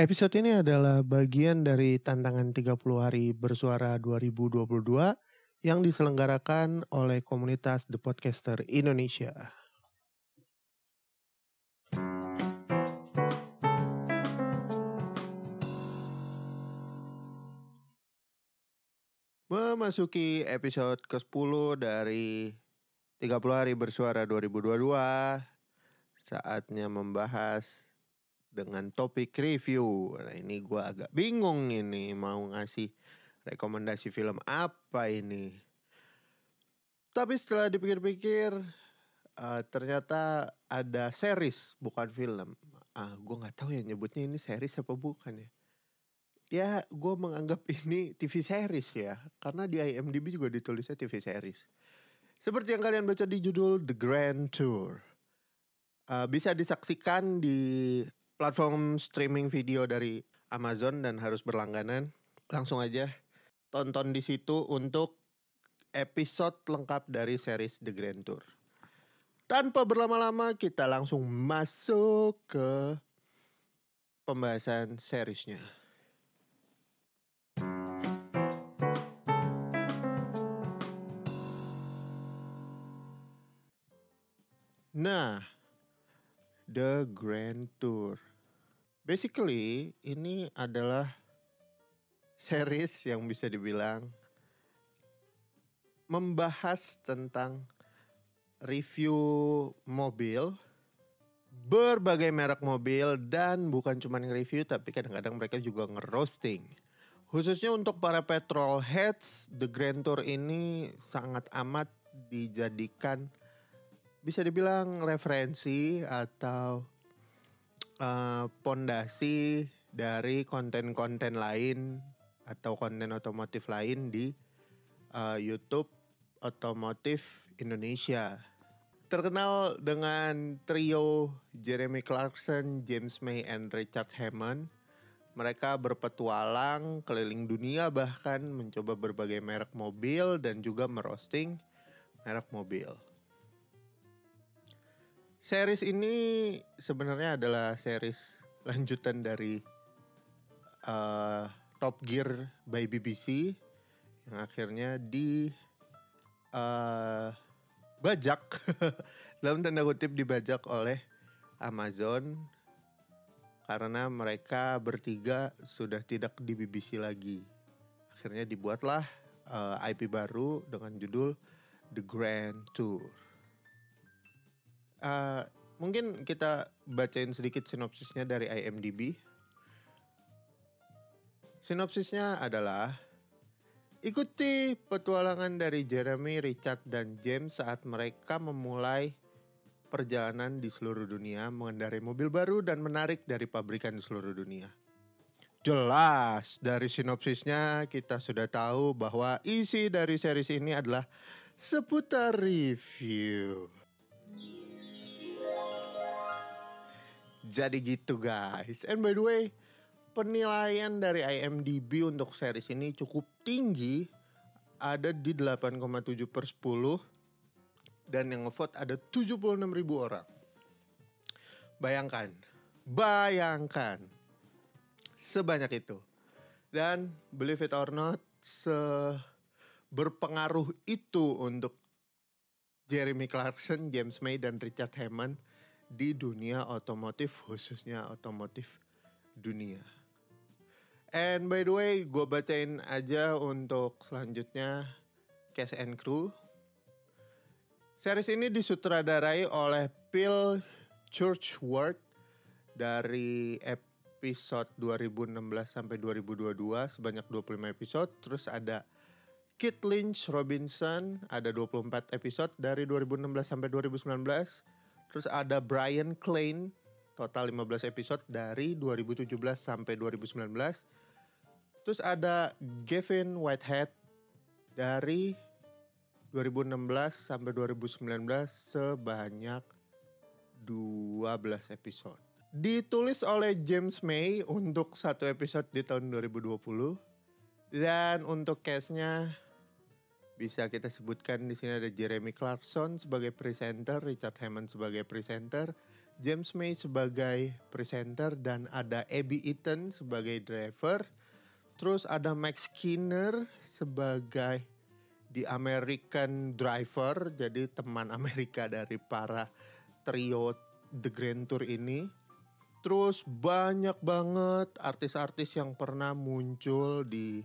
Episode ini adalah bagian dari tantangan 30 hari bersuara 2022 yang diselenggarakan oleh komunitas The Podcaster Indonesia. Memasuki episode ke-10 dari 30 hari bersuara 2022, saatnya membahas dengan topik review. Nah ini gue agak bingung ini mau ngasih rekomendasi film apa ini. Tapi setelah dipikir-pikir uh, ternyata ada series bukan film. Ah gue nggak tahu ya nyebutnya ini series apa bukan ya. Ya gue menganggap ini TV series ya karena di IMDb juga ditulisnya TV series. Seperti yang kalian baca di judul The Grand Tour. Uh, bisa disaksikan di platform streaming video dari Amazon dan harus berlangganan, langsung aja tonton di situ untuk episode lengkap dari series The Grand Tour. Tanpa berlama-lama kita langsung masuk ke pembahasan seriesnya. Nah, The Grand Tour Basically, ini adalah series yang bisa dibilang membahas tentang review mobil, berbagai merek mobil dan bukan cuma review tapi kadang-kadang mereka juga ngerosting. Khususnya untuk para petrol heads, The Grand Tour ini sangat amat dijadikan bisa dibilang referensi atau pondasi uh, dari konten-konten lain atau konten otomotif lain di uh, YouTube otomotif Indonesia. Terkenal dengan trio Jeremy Clarkson, James May, and Richard Hammond. Mereka berpetualang keliling dunia bahkan mencoba berbagai merek mobil dan juga merosting merek mobil. Series ini sebenarnya adalah series lanjutan dari uh, Top Gear by BBC yang akhirnya di uh, bajak dalam tanda kutip dibajak oleh Amazon karena mereka bertiga sudah tidak di BBC lagi. Akhirnya dibuatlah uh, IP baru dengan judul The Grand Tour uh, mungkin kita bacain sedikit sinopsisnya dari IMDb. Sinopsisnya adalah ikuti petualangan dari Jeremy, Richard, dan James saat mereka memulai perjalanan di seluruh dunia mengendarai mobil baru dan menarik dari pabrikan di seluruh dunia. Jelas dari sinopsisnya kita sudah tahu bahwa isi dari series ini adalah seputar review. Jadi gitu guys. And by the way, penilaian dari IMDb untuk series ini cukup tinggi. Ada di 8,7 per 10. Dan yang ngevote ada 76 ribu orang. Bayangkan. Bayangkan. Sebanyak itu. Dan believe it or not, se berpengaruh itu untuk Jeremy Clarkson, James May, dan Richard Hammond di dunia otomotif khususnya otomotif dunia. And by the way, gue bacain aja untuk selanjutnya Cast and Crew. Series ini disutradarai oleh Phil Churchward dari episode 2016 sampai 2022 sebanyak 25 episode. Terus ada Kit Lynch Robinson ada 24 episode dari 2016 sampai 2019 Terus ada Brian Klein total 15 episode dari 2017 sampai 2019. Terus ada Gavin Whitehead dari 2016 sampai 2019 sebanyak 12 episode. Ditulis oleh James May untuk satu episode di tahun 2020 dan untuk case-nya bisa kita sebutkan di sini ada Jeremy Clarkson sebagai presenter, Richard Hammond sebagai presenter, James May sebagai presenter dan ada Abby Eaton sebagai driver. Terus ada Max Skinner sebagai the American driver, jadi teman Amerika dari para trio The Grand Tour ini. Terus banyak banget artis-artis yang pernah muncul di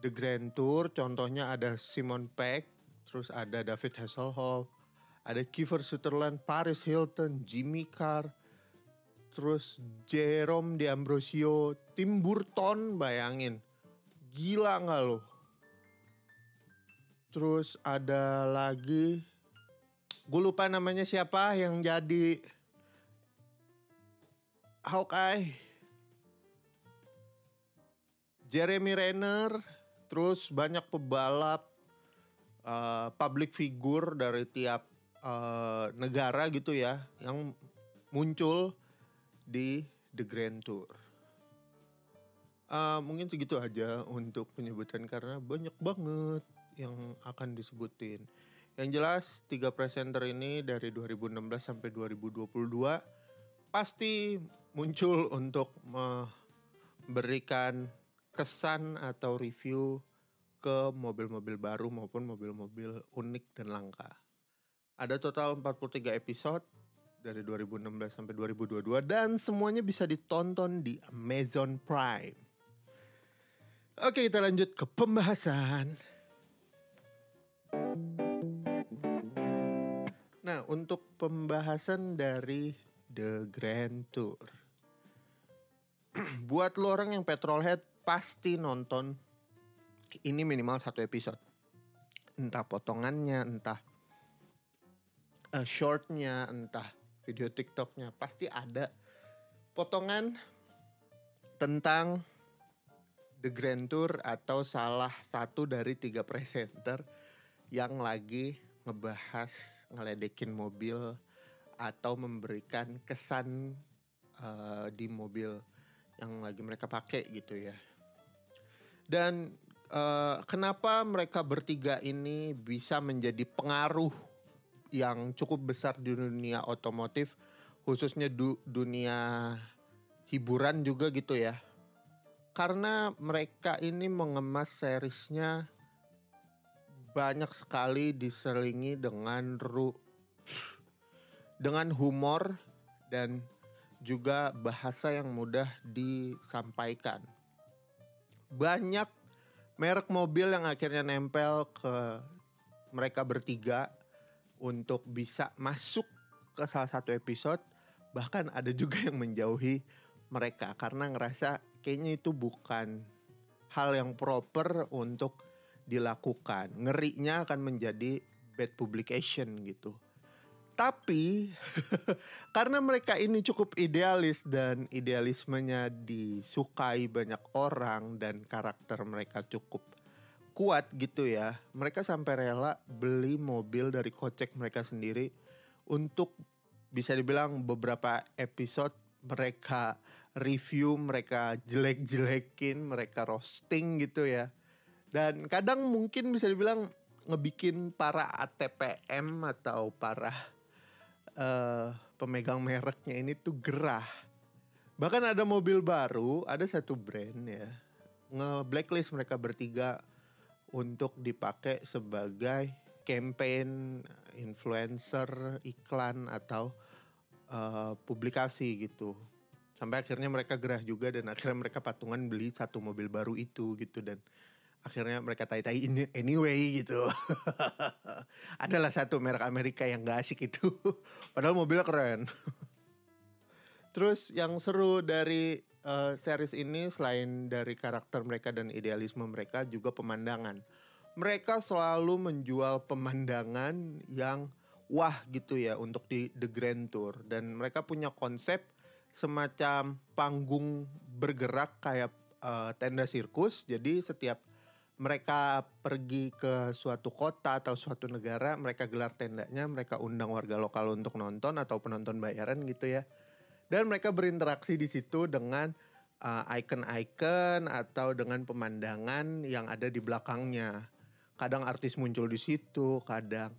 The Grand Tour. Contohnya ada Simon Peck, terus ada David Hasselhoff, ada Kiefer Sutherland, Paris Hilton, Jimmy Carr, terus Jerome D'Ambrosio, Tim Burton, bayangin. Gila nggak lo? Terus ada lagi, gue lupa namanya siapa yang jadi Hawkeye. Jeremy Renner, terus banyak pebalap, uh, public figure dari tiap uh, negara gitu ya yang muncul di The Grand Tour. Uh, mungkin segitu aja untuk penyebutan karena banyak banget yang akan disebutin. Yang jelas tiga presenter ini dari 2016 sampai 2022 pasti muncul untuk memberikan kesan atau review ke mobil-mobil baru maupun mobil-mobil unik dan langka. Ada total 43 episode dari 2016 sampai 2022 dan semuanya bisa ditonton di Amazon Prime. Oke, kita lanjut ke pembahasan. Nah, untuk pembahasan dari The Grand Tour. Buat lo orang yang petrolhead pasti nonton ini minimal satu episode. Entah potongannya, entah uh, shortnya entah video TikToknya pasti ada potongan tentang The Grand Tour atau salah satu dari tiga presenter yang lagi ngebahas ngeledekin mobil atau memberikan kesan uh, di mobil yang lagi mereka pakai gitu ya. Dan uh, kenapa mereka bertiga ini bisa menjadi pengaruh yang cukup besar di dunia otomotif khususnya du dunia hiburan juga gitu ya karena mereka ini mengemas seriesnya banyak sekali diselingi dengan ru dengan humor dan juga bahasa yang mudah disampaikan. Banyak merek mobil yang akhirnya nempel ke mereka bertiga untuk bisa masuk ke salah satu episode bahkan ada juga yang menjauhi mereka karena ngerasa kayaknya itu bukan hal yang proper untuk dilakukan. Ngerinya akan menjadi bad publication gitu. Tapi karena mereka ini cukup idealis dan idealismenya disukai banyak orang dan karakter mereka cukup kuat gitu ya. Mereka sampai rela beli mobil dari kocek mereka sendiri untuk bisa dibilang beberapa episode mereka review, mereka jelek-jelekin, mereka roasting gitu ya. Dan kadang mungkin bisa dibilang ngebikin para ATPM atau para uh, pemegang mereknya ini tuh gerah. Bahkan ada mobil baru, ada satu brand ya, nge-blacklist mereka bertiga untuk dipakai sebagai campaign influencer iklan atau uh, publikasi gitu sampai akhirnya mereka gerah juga dan akhirnya mereka patungan beli satu mobil baru itu gitu dan akhirnya mereka tai-tai ini anyway gitu adalah satu merek Amerika yang gak asik itu padahal mobilnya keren terus yang seru dari uh, series ini selain dari karakter mereka dan idealisme mereka juga pemandangan. Mereka selalu menjual pemandangan yang wah gitu ya untuk di The Grand Tour dan mereka punya konsep semacam panggung bergerak kayak uh, tenda sirkus. Jadi setiap mereka pergi ke suatu kota atau suatu negara, mereka gelar tendanya, mereka undang warga lokal untuk nonton atau penonton bayaran gitu ya. Dan mereka berinteraksi di situ dengan uh, icon-icon atau dengan pemandangan yang ada di belakangnya. Kadang artis muncul di situ, kadang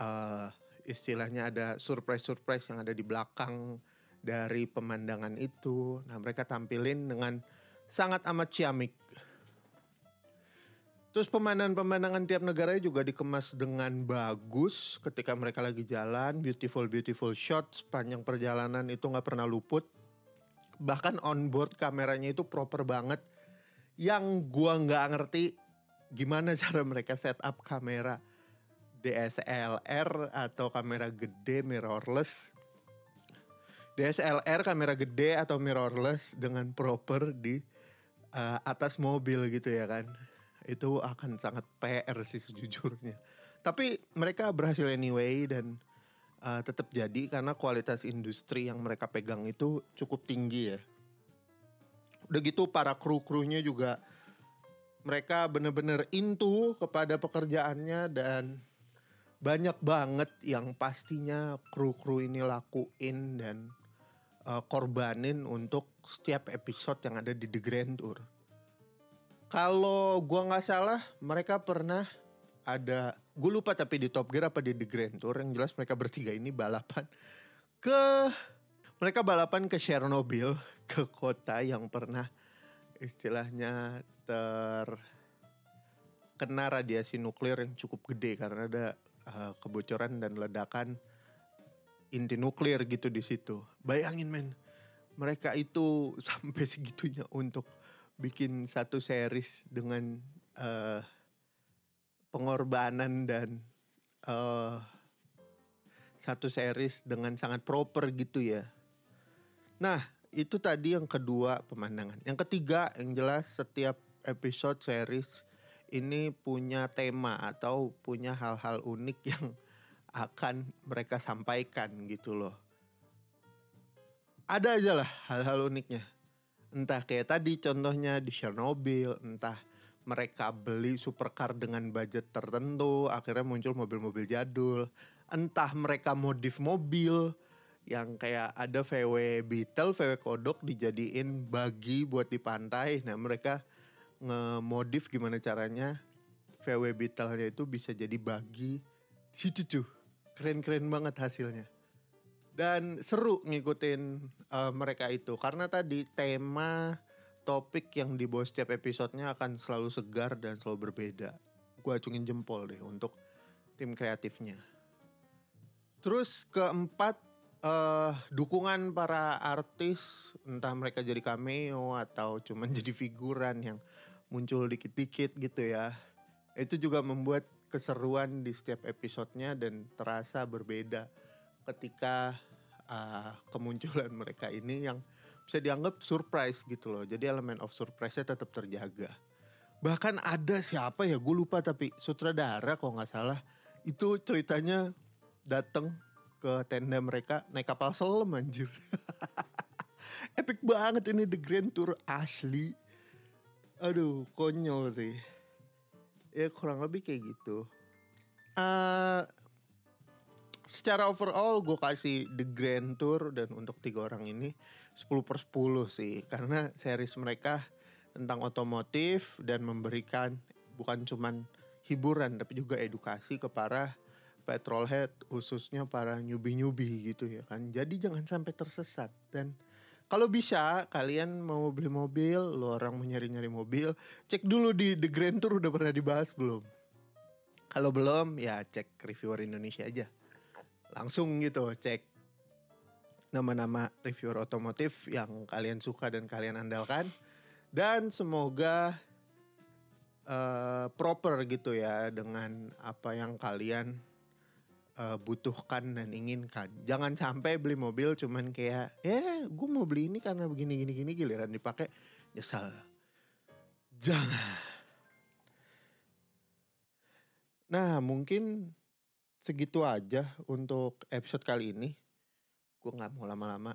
uh, istilahnya ada surprise-surprise yang ada di belakang dari pemandangan itu. Nah, mereka tampilin dengan sangat amat ciamik. Terus pemandangan-pemandangan tiap negara juga dikemas dengan bagus ketika mereka lagi jalan, beautiful beautiful shots sepanjang perjalanan itu nggak pernah luput. Bahkan on board kameranya itu proper banget. Yang gua nggak ngerti gimana cara mereka set up kamera DSLR atau kamera gede mirrorless. DSLR kamera gede atau mirrorless dengan proper di uh, atas mobil gitu ya kan. Itu akan sangat PR sih sejujurnya. Tapi mereka berhasil anyway dan uh, tetap jadi karena kualitas industri yang mereka pegang itu cukup tinggi ya. Udah gitu para kru-krunya juga mereka bener-bener into kepada pekerjaannya dan banyak banget yang pastinya kru-kru ini lakuin dan uh, korbanin untuk setiap episode yang ada di The Grand Tour. Kalau gua nggak salah, mereka pernah ada, gue lupa tapi di Top Gear apa di The Grand Tour yang jelas mereka bertiga ini balapan ke mereka balapan ke Chernobyl ke kota yang pernah istilahnya terkena radiasi nuklir yang cukup gede karena ada uh, kebocoran dan ledakan inti nuklir gitu di situ. Bayangin men, mereka itu sampai segitunya untuk bikin satu series dengan uh, pengorbanan dan uh, satu series dengan sangat proper gitu ya. Nah, itu tadi yang kedua pemandangan. Yang ketiga yang jelas setiap episode series ini punya tema atau punya hal-hal unik yang akan mereka sampaikan gitu loh. Ada aja lah hal-hal uniknya. Entah kayak tadi contohnya di Chernobyl, entah mereka beli supercar dengan budget tertentu, akhirnya muncul mobil-mobil jadul. Entah mereka modif mobil yang kayak ada VW Beetle, VW Kodok dijadiin bagi buat di pantai. Nah mereka ngemodif gimana caranya VW Beetle-nya itu bisa jadi bagi situ tuh keren-keren banget hasilnya dan seru ngikutin uh, mereka itu. Karena tadi tema topik yang dibawa setiap episodenya akan selalu segar dan selalu berbeda. Gue acungin jempol deh untuk tim kreatifnya. Terus keempat uh, dukungan para artis entah mereka jadi cameo atau cuman jadi figuran yang muncul dikit-dikit gitu ya. Itu juga membuat keseruan di setiap episodenya dan terasa berbeda ketika uh, kemunculan mereka ini yang bisa dianggap surprise gitu loh. Jadi elemen of surprise-nya tetap terjaga. Bahkan ada siapa ya gue lupa tapi sutradara kalau nggak salah itu ceritanya datang ke tenda mereka naik kapal selam anjir. Epic banget ini The Grand Tour asli aduh konyol sih ya kurang lebih kayak gitu uh, secara overall gue kasih The Grand Tour dan untuk tiga orang ini 10 per 10 sih karena series mereka tentang otomotif dan memberikan bukan cuman hiburan tapi juga edukasi ke para petrolhead khususnya para nyubi-nyubi gitu ya kan jadi jangan sampai tersesat dan kalau bisa kalian mau beli mobil, lo orang mau nyari-nyari mobil, cek dulu di The Grand Tour udah pernah dibahas belum? Kalau belum ya cek reviewer Indonesia aja. Langsung gitu cek nama-nama reviewer otomotif yang kalian suka dan kalian andalkan. Dan semoga uh, proper gitu ya dengan apa yang kalian uh, butuhkan dan inginkan. Jangan sampai beli mobil cuman kayak, ya gue mau beli ini karena begini gini gini giliran dipakai nyesal. Jangan. Nah mungkin segitu aja untuk episode kali ini. Gue nggak mau lama-lama.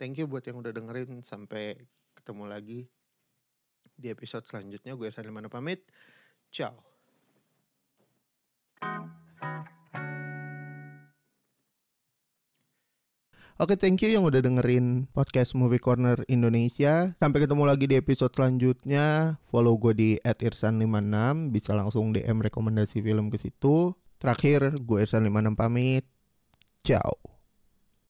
Thank you buat yang udah dengerin sampai ketemu lagi di episode selanjutnya. Gue Irsan Limana pamit. Ciao. Oke, thank you yang udah dengerin podcast Movie Corner Indonesia. Sampai ketemu lagi di episode selanjutnya. Follow gue di @irsan56, bisa langsung DM rekomendasi film ke situ. Terakhir, gue Irsan56 pamit. Ciao.